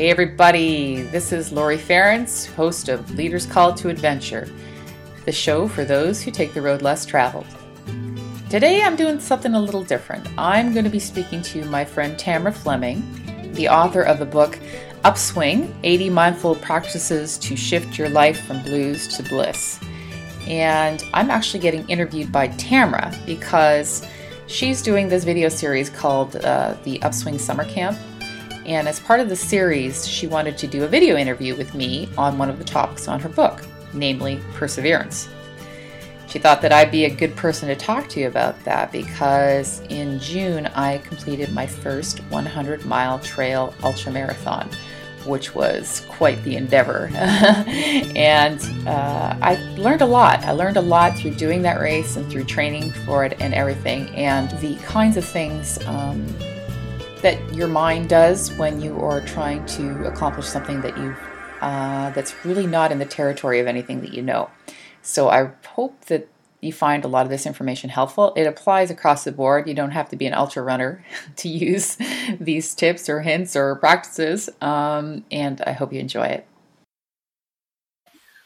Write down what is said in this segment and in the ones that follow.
Hey everybody, this is Lori Ference, host of Leaders Call to Adventure, the show for those who take the road less traveled. Today I'm doing something a little different. I'm going to be speaking to my friend Tamra Fleming, the author of the book Upswing 80 Mindful Practices to Shift Your Life from Blues to Bliss. And I'm actually getting interviewed by Tamra because she's doing this video series called uh, the Upswing Summer Camp. And as part of the series, she wanted to do a video interview with me on one of the topics on her book, namely perseverance. She thought that I'd be a good person to talk to you about that because in June I completed my first 100 mile trail ultra marathon, which was quite the endeavor. and uh, I learned a lot. I learned a lot through doing that race and through training for it and everything, and the kinds of things. Um, that your mind does when you are trying to accomplish something that you uh, that's really not in the territory of anything that you know. So I hope that you find a lot of this information helpful. It applies across the board. You don't have to be an ultra runner to use these tips or hints or practices. Um, and I hope you enjoy it.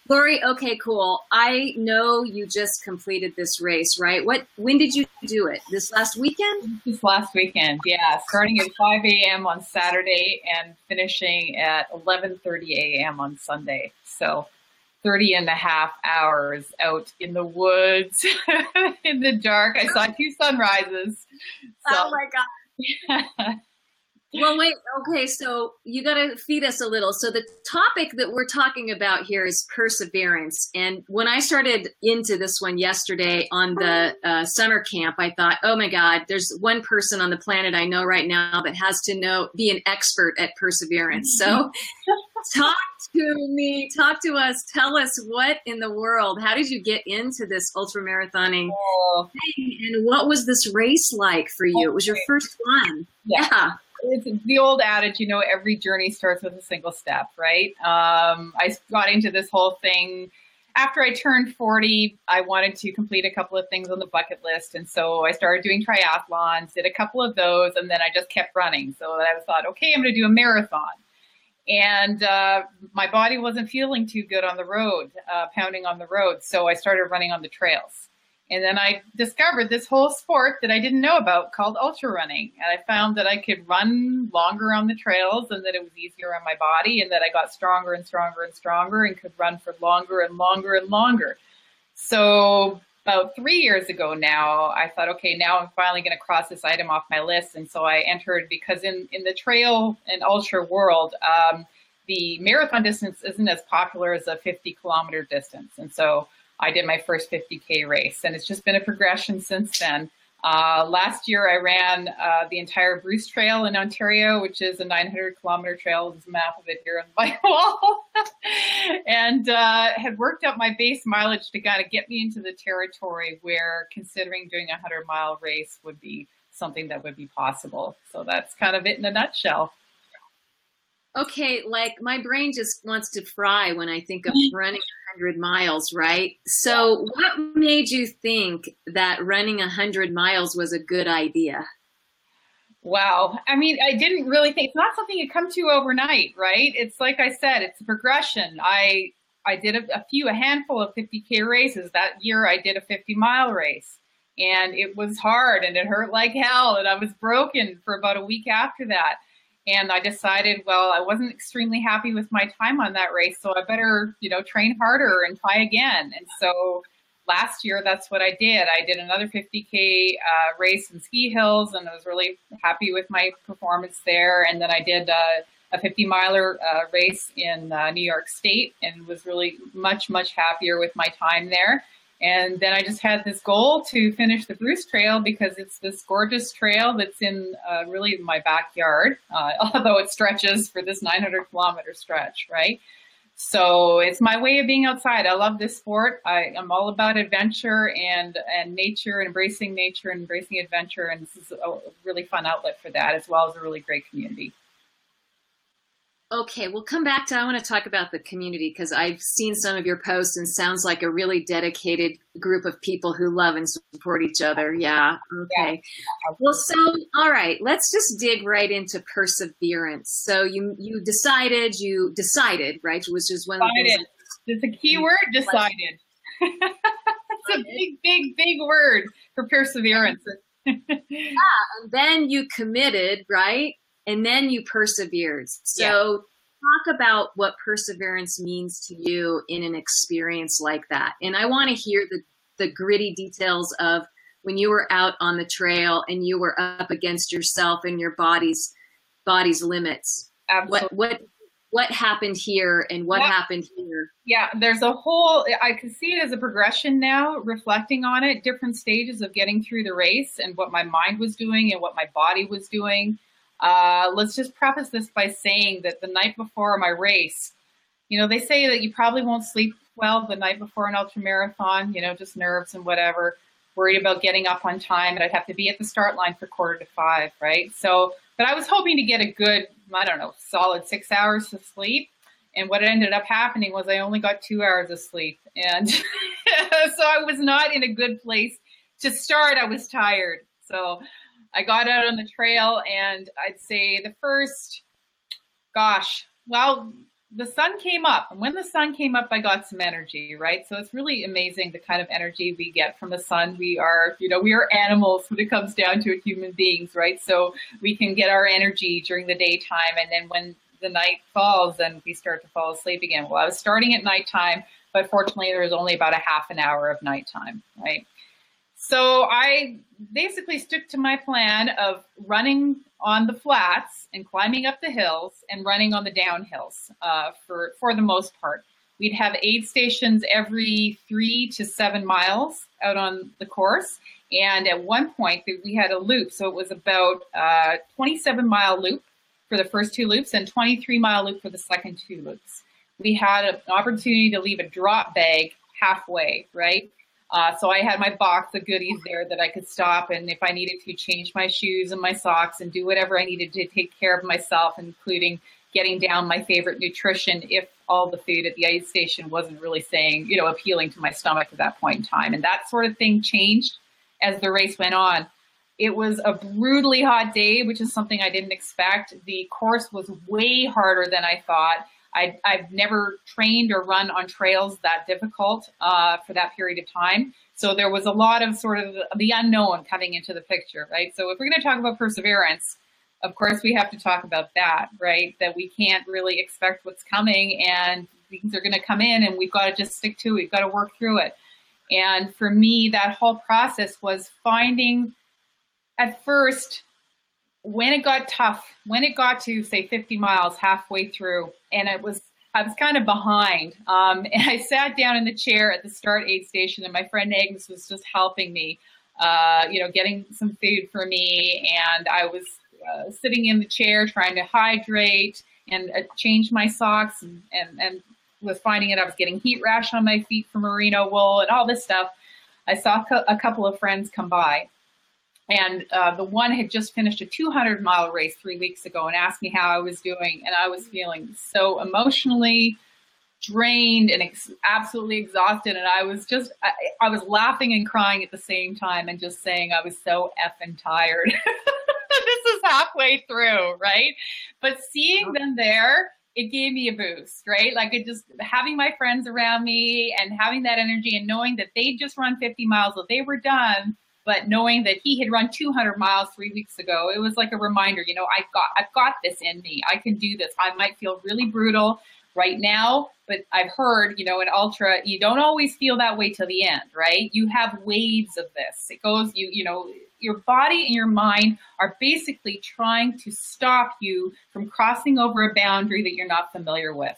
Lori, okay, cool. I know you just completed this race, right? What? When did you do it? This last weekend? This last weekend, yeah. Starting at 5 a.m. on Saturday and finishing at 11:30 a.m. on Sunday. So 30 and a half hours out in the woods in the dark. I saw two sunrises. Oh so. Oh my God. well, wait. Okay. So you got to feed us a little. So the topic that we're talking about here is perseverance. And when I started into this one yesterday on the uh, summer camp, I thought, oh my God, there's one person on the planet I know right now that has to know, be an expert at perseverance. So talk to me, talk to us, tell us what in the world, how did you get into this ultra marathoning oh. thing and what was this race like for you? It was your first one. Yeah. yeah. It's the old adage, you know, every journey starts with a single step, right? Um, I got into this whole thing after I turned 40, I wanted to complete a couple of things on the bucket list. And so I started doing triathlons, did a couple of those, and then I just kept running. So I thought, okay, I'm going to do a marathon and uh, my body wasn't feeling too good on the road, uh, pounding on the road. So I started running on the trails. And then I discovered this whole sport that I didn't know about called ultra running. And I found that I could run longer on the trails and that it was easier on my body and that I got stronger and stronger and stronger and could run for longer and longer and longer. So about three years ago now, I thought, okay, now I'm finally going to cross this item off my list. And so I entered because in, in the trail and ultra world, um, the marathon distance isn't as popular as a 50 kilometer distance. And so I did my first 50K race and it's just been a progression since then. Uh, last year, I ran uh, the entire Bruce Trail in Ontario, which is a 900 kilometer trail. There's a map of it here on my wall. and uh, had worked up my base mileage to kind of get me into the territory where considering doing a 100 mile race would be something that would be possible. So that's kind of it in a nutshell. Okay, like my brain just wants to fry when I think of running 100 miles, right? So, what made you think that running 100 miles was a good idea? Wow. I mean, I didn't really think it's not something you come to overnight, right? It's like I said, it's a progression. I I did a, a few, a handful of 50k races. That year, I did a 50 mile race, and it was hard and it hurt like hell, and I was broken for about a week after that. And I decided, well, I wasn't extremely happy with my time on that race, so I better, you know, train harder and try again. And so last year, that's what I did. I did another 50K uh, race in ski hills, and I was really happy with my performance there. And then I did uh, a 50 miler uh, race in uh, New York State and was really much, much happier with my time there. And then I just had this goal to finish the Bruce Trail because it's this gorgeous trail that's in uh, really my backyard, uh, although it stretches for this 900 kilometer stretch, right? So it's my way of being outside. I love this sport. I, am all about adventure and, and nature, embracing nature and embracing adventure. And this is a really fun outlet for that, as well as a really great community. Okay, we'll come back to. I want to talk about the community because I've seen some of your posts and sounds like a really dedicated group of people who love and support each other. Yeah. Okay. Well, so all right, let's just dig right into perseverance. So you you decided you decided right, which is one decided. It's a key word. Decided. it's a big, big, big word for perseverance. yeah, and then you committed, right? And then you persevered. So yeah. talk about what perseverance means to you in an experience like that. And I want to hear the the gritty details of when you were out on the trail and you were up against yourself and your body's body's limits. Absolutely. What what what happened here and what happened here? Yeah, there's a whole I can see it as a progression now, reflecting on it, different stages of getting through the race and what my mind was doing and what my body was doing uh, let's just preface this by saying that the night before my race, you know, they say that you probably won't sleep well the night before an ultra marathon, you know, just nerves and whatever, worried about getting up on time, and I'd have to be at the start line for quarter to five, right? So, but I was hoping to get a good, I don't know, solid six hours of sleep. And what ended up happening was I only got two hours of sleep. And so I was not in a good place to start. I was tired. So I got out on the trail and I'd say the first, gosh, well, the sun came up. And when the sun came up, I got some energy, right? So it's really amazing the kind of energy we get from the sun. We are, you know, we are animals when it comes down to human beings, right? So we can get our energy during the daytime. And then when the night falls, then we start to fall asleep again. Well, I was starting at nighttime, but fortunately there was only about a half an hour of nighttime, right? So I basically stuck to my plan of running on the flats and climbing up the hills and running on the downhills uh, for, for the most part. We'd have aid stations every three to seven miles out on the course. And at one point we had a loop. So it was about a uh, 27 mile loop for the first two loops and 23 mile loop for the second two loops. We had an opportunity to leave a drop bag halfway, right? Uh, so I had my box of goodies there that I could stop and if I needed to change my shoes and my socks and do whatever I needed to take care of myself, including getting down my favorite nutrition if all the food at the aid station wasn't really saying, you know, appealing to my stomach at that point in time. And that sort of thing changed as the race went on. It was a brutally hot day, which is something I didn't expect. The course was way harder than I thought. I, have never trained or run on trails that difficult uh, for that period of time. So there was a lot of sort of the unknown coming into the picture, right? So if we're going to talk about perseverance, of course we have to talk about that, right? That we can't really expect what's coming and things are going to come in and we've got to just stick to it. We've got to work through it. And for me, that whole process was finding at first when it got tough, when it got to say 50 miles halfway through, and it was, I was kind of behind. Um, and I sat down in the chair at the start aid station, and my friend Agnes was just helping me, uh, you know, getting some food for me. And I was uh, sitting in the chair trying to hydrate and uh, change my socks, and, and, and was finding it. I was getting heat rash on my feet from merino wool and all this stuff. I saw a couple of friends come by and uh, the one had just finished a 200 mile race three weeks ago and asked me how I was doing. And I was feeling so emotionally drained and ex- absolutely exhausted. And I was just, I, I, was laughing and crying at the same time and just saying I was so effing tired. this is halfway through, right? But seeing them there, it gave me a boost, right? Like it just having my friends around me and having that energy and knowing that they just run 50 miles, that they were done but knowing that he had run 200 miles three weeks ago, it was like a reminder, you know, I've got, I've got this in me. I can do this. I might feel really brutal right now, but I've heard, you know, in ultra, you don't always feel that way till the end, right? You have waves of this. It goes, you, you know, your body and your mind are basically trying to stop you from crossing over a boundary that you're not familiar with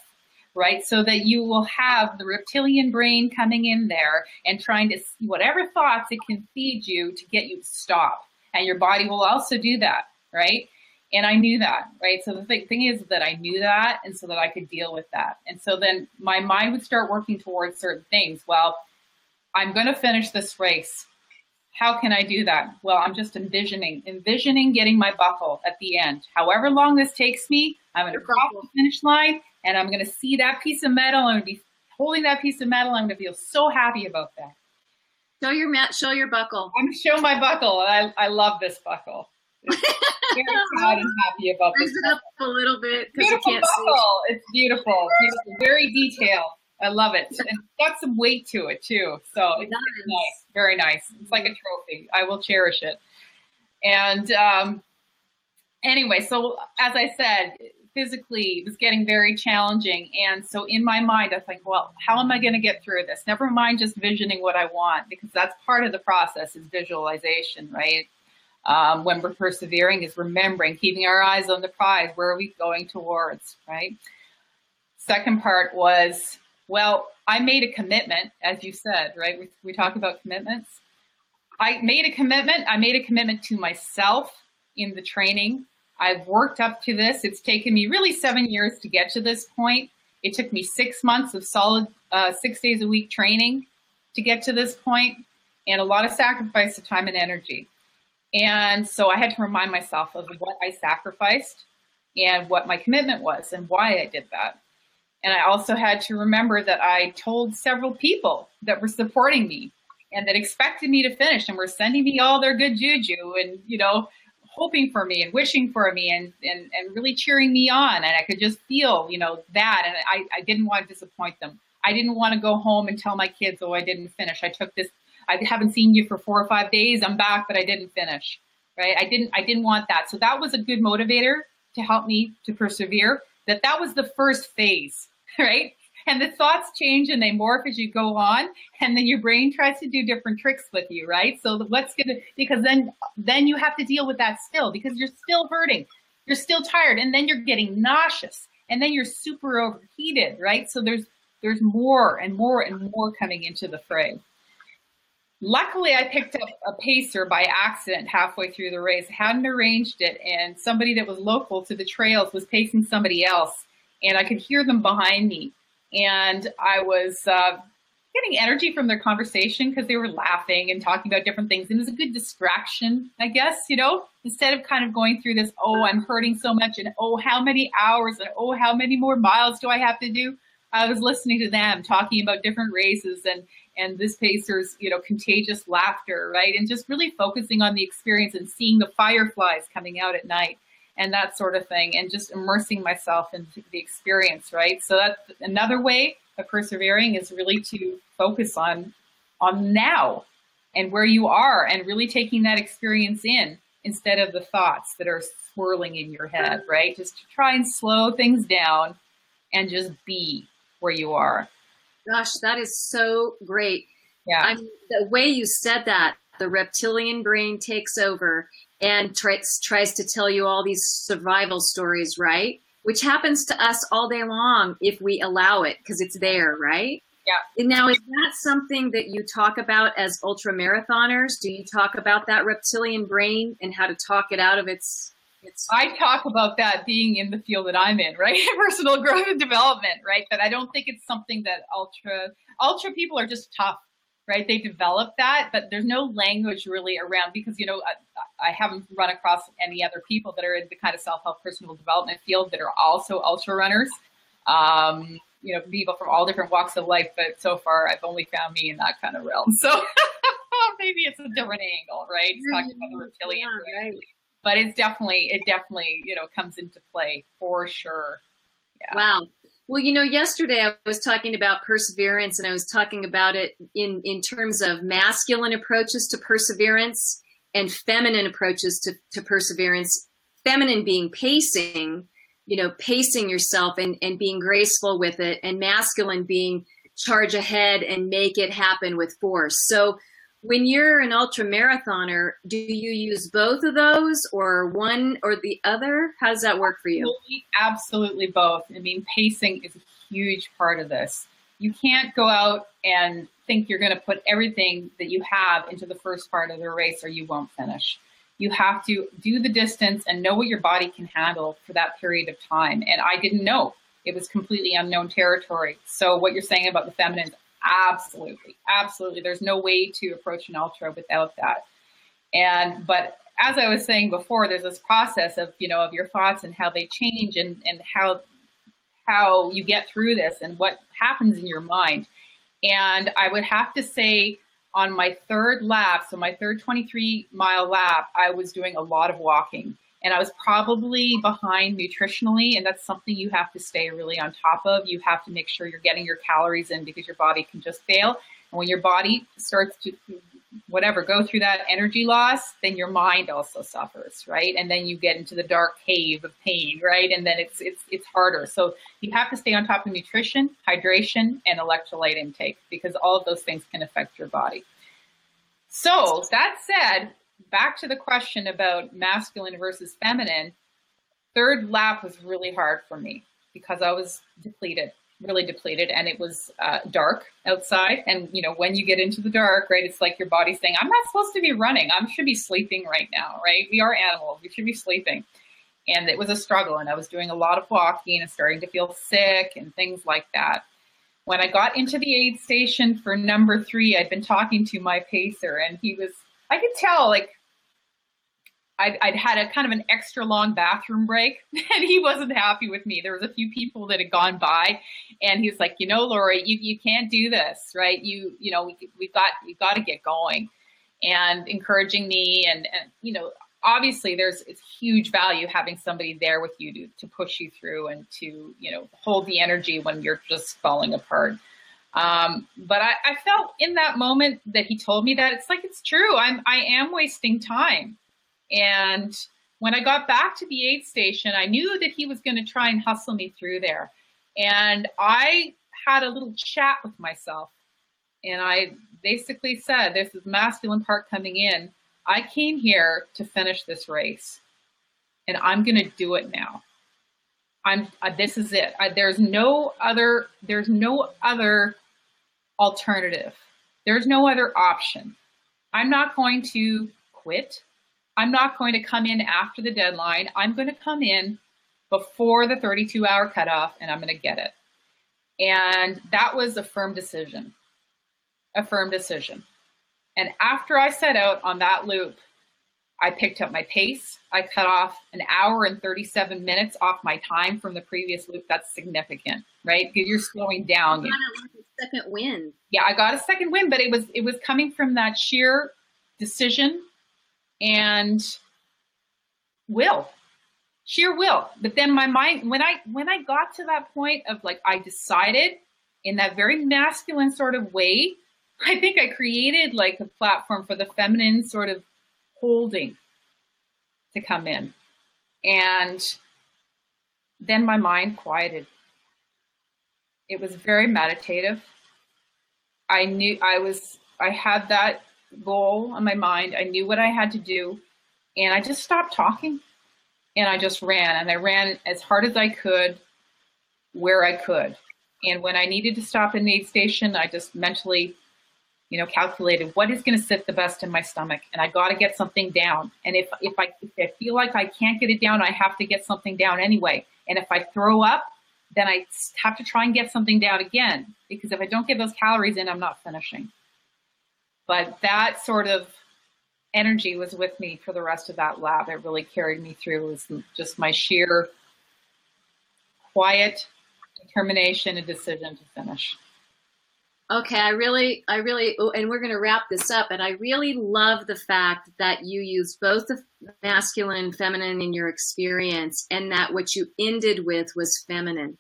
right? So that you will have the reptilian brain coming in there and trying to see whatever thoughts it can feed you to get you to stop. And your body will also do that, right? And I knew that, right? So the th- thing is that I knew that and so that I could deal with that. And so then my mind would start working towards certain things. Well, I'm going to finish this race. How can I do that? Well, I'm just envisioning, envisioning getting my buckle at the end. However long this takes me, I'm going to cross the finish line and I'm going to see that piece of metal. I'm going to be holding that piece of metal. I'm going to feel so happy about that. Show your mat. Show your buckle. I'm show my buckle. I I love this buckle. very proud and happy about Raise this. it up a little bit because you can't see. buckle. It's beautiful. Beautiful. Very detailed. I love it. And it's got some weight to it too. So it's Nice. very nice. Very nice. It's like a trophy. I will cherish it. And um, anyway, so as I said, physically it was getting very challenging. And so in my mind, I think, well, how am I going to get through this? Never mind just visioning what I want, because that's part of the process is visualization, right? Um, when we're persevering is remembering, keeping our eyes on the prize. Where are we going towards, right? Second part was, well, I made a commitment, as you said, right? We, we talk about commitments. I made a commitment. I made a commitment to myself in the training. I've worked up to this. It's taken me really seven years to get to this point. It took me six months of solid, uh, six days a week training to get to this point, and a lot of sacrifice of time and energy. And so I had to remind myself of what I sacrificed and what my commitment was and why I did that. And I also had to remember that I told several people that were supporting me and that expected me to finish and were sending me all their good juju and, you know, hoping for me and wishing for me and, and, and really cheering me on. And I could just feel, you know, that. And I, I didn't want to disappoint them. I didn't want to go home and tell my kids, oh, I didn't finish. I took this, I haven't seen you for four or five days. I'm back, but I didn't finish. Right. I didn't, I didn't want that. So that was a good motivator to help me to persevere. That that was the first phase, right? And the thoughts change and they morph as you go on, and then your brain tries to do different tricks with you, right? So what's gonna because then then you have to deal with that still because you're still hurting, you're still tired, and then you're getting nauseous, and then you're super overheated, right? So there's there's more and more and more coming into the fray. Luckily, I picked up a pacer by accident halfway through the race. Hadn't arranged it, and somebody that was local to the trails was pacing somebody else, and I could hear them behind me. And I was uh, getting energy from their conversation because they were laughing and talking about different things. And it was a good distraction, I guess, you know, instead of kind of going through this, oh, I'm hurting so much, and oh, how many hours, and oh, how many more miles do I have to do? I was listening to them talking about different races and and this pacer's you know contagious laughter right and just really focusing on the experience and seeing the fireflies coming out at night and that sort of thing and just immersing myself into the experience right? So that's another way of persevering is really to focus on on now and where you are and really taking that experience in instead of the thoughts that are swirling in your head right? Just to try and slow things down and just be where you are. Gosh, that is so great. yeah. I mean, the way you said that, the reptilian brain takes over and tries tries to tell you all these survival stories, right? Which happens to us all day long if we allow it because it's there, right? Yeah. And now, is that something that you talk about as ultra marathoners? Do you talk about that reptilian brain and how to talk it out of its its? I talk about that being in the field that I'm in, right? Personal growth and development, right? That I don't think it's something that ultra ultra people are just tough, right? They develop that, but there's no language really around because you know I, I haven't run across any other people that are in the kind of self help personal development field that are also ultra runners. Um, you know, people from all different walks of life, but so far I've only found me in that kind of realm. So maybe it's a different angle, right? It's talking about the reptilian Yeah, right. but it's definitely it definitely you know comes into play for sure yeah Wow. Well, you know, yesterday I was talking about perseverance and I was talking about it in, in terms of masculine approaches to perseverance and feminine approaches to, to perseverance. Feminine being pacing, you know, pacing yourself and, and being graceful with it, and masculine being charge ahead and make it happen with force. So when you're an ultra marathoner, do you use both of those or one or the other? How does that work for you? absolutely, absolutely both. I mean pacing is a huge part of this. You can't go out and think you're going to put everything that you have into the first part of the race or you won't finish. You have to do the distance and know what your body can handle for that period of time. And i didn't know. It was completely unknown territory. So what you're saying about the feminine is Absolutely. Absolutely. There's no way to approach an ultra without that. And, but as I was saying before, there's this process of, you know, of your thoughts and how they change and, and how, how you get through this and what happens in your mind. And I would have to say on my third lap, so my third 23 mile lap, I was doing a lot of walking and I was probably behind nutritionally. And that's something you have to stay really on top of. You have to make sure you're getting your calories in because your body can just fail. And when your body starts to whatever go through that energy loss, then your mind also suffers, right? And then you get into the dark cave of pain, right? And then it's it's it's harder. So you have to stay on top of nutrition, hydration, and electrolyte intake because all of those things can affect your body. So that said, back to the question about masculine versus feminine, third lap was really hard for me because I was depleted, really depleted, and it was uh, dark outside. And you know, when you get into the dark, right, it's like your body's saying, "I'm not supposed to be running. I should be sleeping right now." Right? We are animals. We should be sleeping. And it was a struggle, and I was doing a lot of walking and starting to feel sick and things like that. When I got into the aid station for number three, I'd been talking to my pacer, and he was I could tell like I'd, I'd, had a kind of an extra long bathroom break and he wasn't happy with me. There was a few people that had gone by and he was like, you know, Lori, you, you can't do this, right? You, you know, we, we've got, we've got to get going and encouraging me. And, and, you know, obviously there's it's huge value having somebody there with you to, to push you through and to, you know, hold the energy when you're just falling apart. Um, but I, I felt in that moment that he told me that it's like, it's true. I'm, I am wasting time and when I got back to the aid station, I knew that he was going to try and hustle me through there. And I had a little chat with myself. And I basically said, this is masculine part coming in. I came here to finish this race and I'm going to do it now. I'm, uh, this is it. I, there's no other, there's no other alternative. There's no other option. I'm not going to quit. I'm not going to come in after the deadline. I'm going to come in before the 32 hour cutoff and I'm going to get it. And that was a firm decision, a firm decision. And after I set out on that loop, I picked up my pace. I cut off an hour and 37 minutes off my time from the previous loop. That's significant, right? Because you're slowing down. You got a second win. Yeah, I got a second win, but it was it was coming from that sheer decision and will sheer will but then my mind when i when i got to that point of like i decided in that very masculine sort of way i think i created like a platform for the feminine sort of holding to come in and then my mind quieted it was very meditative i knew i was i had that goal on my mind. I knew what I had to do. And I just stopped talking and I just ran. And I ran as hard as I could where I could. And when I needed to stop in the aid station, I just mentally, you know, calculated what is going to sit the best in my stomach. And I got to get something down. And if, if I, if I feel like I can't get it down, I have to get something down anyway. And if I throw up, then I have to try and get something down again. Because if I don't get those calories in, I'm not finishing. But that sort of energy was with me for the rest of that lab. It really carried me through. It was just my sheer quiet determination and decision to finish. Okay, I really, I really, oh, and we're going to wrap this up. And I really love the fact that you use both the masculine and feminine in your experience, and that what you ended with was feminine.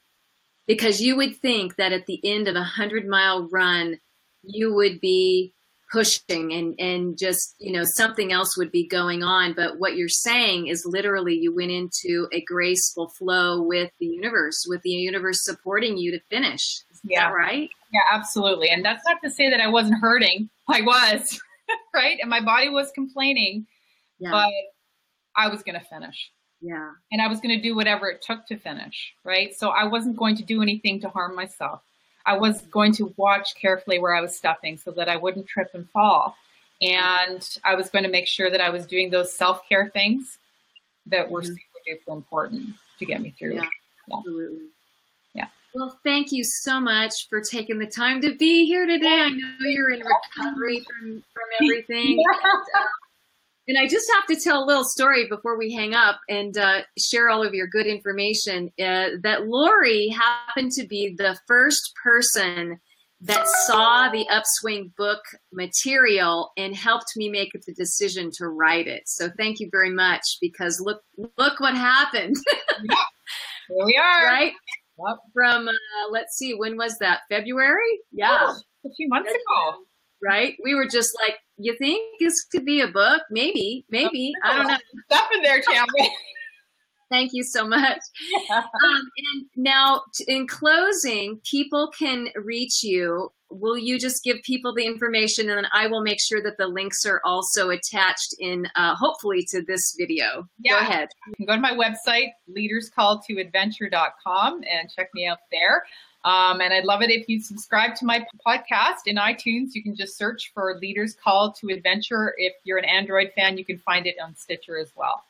Because you would think that at the end of a hundred mile run, you would be pushing and and just you know something else would be going on but what you're saying is literally you went into a graceful flow with the universe with the universe supporting you to finish is yeah right yeah absolutely and that's not to say that i wasn't hurting i was right and my body was complaining yeah. but i was going to finish yeah and i was going to do whatever it took to finish right so i wasn't going to do anything to harm myself I was going to watch carefully where I was stepping so that I wouldn't trip and fall. And I was going to make sure that I was doing those self care things that were mm-hmm. super duper important to get me through. Yeah, yeah. absolutely. Well, thank you so much for taking the time to be here today. I know you're in recovery from, from everything. Yeah. And, and, I just have to tell a little story before we hang up and uh, share all of your good information. Uh, that Lori happened to be the first person that saw the upswing book material and helped me make the decision to write it. So thank you very much because look look what happened. yeah. Here we are. Right? Yep. From uh, let's see, when was that? February? Yeah. Oh, a few months ago. Right? We were just like, you think this could be a book? Maybe, maybe. I don't know. Stuff in there, Tammy. Thank you so much. Yeah. Um, and now, in closing, people can reach you. Will you just give people the information, and then I will make sure that the links are also attached in, uh, hopefully, to this video. Yeah. Go ahead. You can go to my website, leaderscalltoadventure.com, and check me out there. Um, and I'd love it if you subscribe to my podcast in iTunes. You can just search for Leaders Call to Adventure. If you're an Android fan, you can find it on Stitcher as well.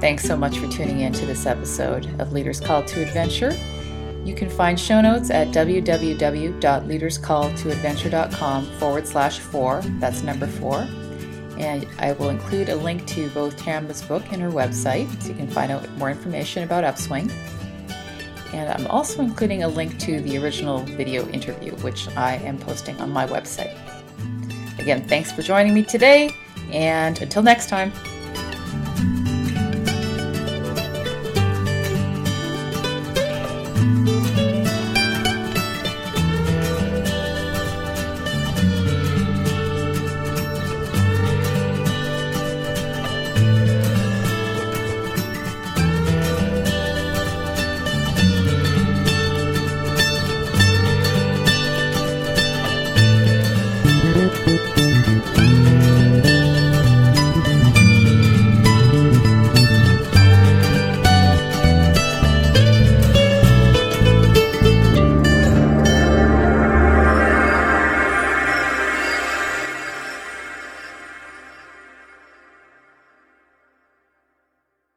Thanks so much for tuning in to this episode of Leaders Call to Adventure. You can find show notes at www.leaderscalltoadventure.com forward slash four. That's number four. And I will include a link to both Tamra's book and her website so you can find out more information about Upswing. And I'm also including a link to the original video interview, which I am posting on my website. Again, thanks for joining me today, and until next time.